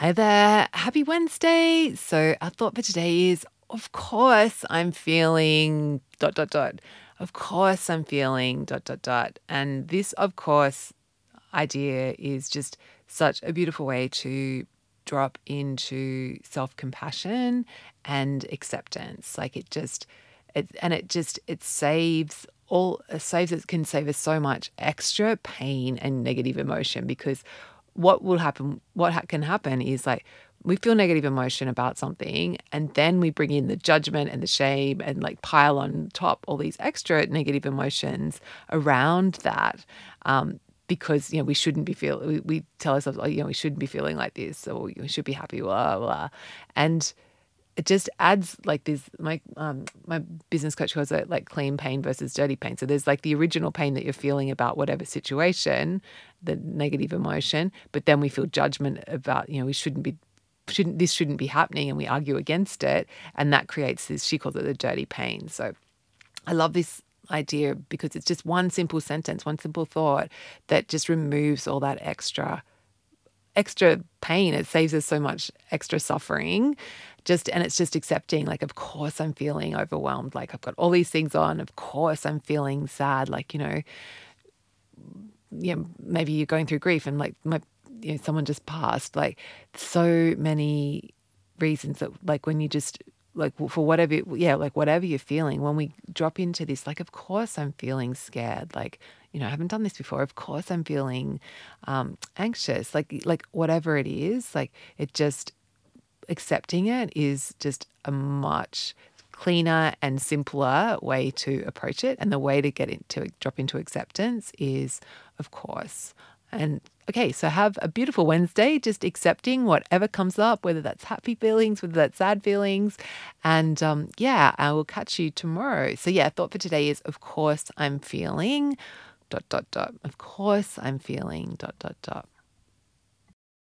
Hi there. Happy Wednesday. So, our thought for today is of course I'm feeling dot dot dot. Of course I'm feeling dot dot dot. And this of course idea is just such a beautiful way to drop into self-compassion and acceptance. Like it just it and it just it saves all it saves it can save us so much extra pain and negative emotion because what will happen what ha- can happen is like we feel negative emotion about something and then we bring in the judgment and the shame and like pile on top all these extra negative emotions around that um, because you know we shouldn't be feeling we, we tell ourselves oh you know we shouldn't be feeling like this or we should be happy blah blah. And it just adds like this my um my business coach calls it like clean pain versus dirty pain. So there's like the original pain that you're feeling about whatever situation the negative emotion but then we feel judgment about you know we shouldn't be shouldn't this shouldn't be happening and we argue against it. And that creates this she calls it the dirty pain. So i love this idea because it's just one simple sentence one simple thought that just removes all that extra extra pain. It saves us so much extra suffering. Just and it's just accepting, like, of course I'm feeling overwhelmed. Like I've got all these things on. Of course I'm feeling sad. Like, you know, yeah, maybe you're going through grief and like my you know, someone just passed. Like so many reasons that like when you just like for whatever yeah like whatever you're feeling when we drop into this like of course i'm feeling scared like you know i haven't done this before of course i'm feeling um, anxious like like whatever it is like it just accepting it is just a much cleaner and simpler way to approach it and the way to get into drop into acceptance is of course and okay, so have a beautiful Wednesday, just accepting whatever comes up, whether that's happy feelings, whether that's sad feelings. And um, yeah, I will catch you tomorrow. So yeah, thought for today is of course I'm feeling dot dot dot. Of course I'm feeling dot dot dot.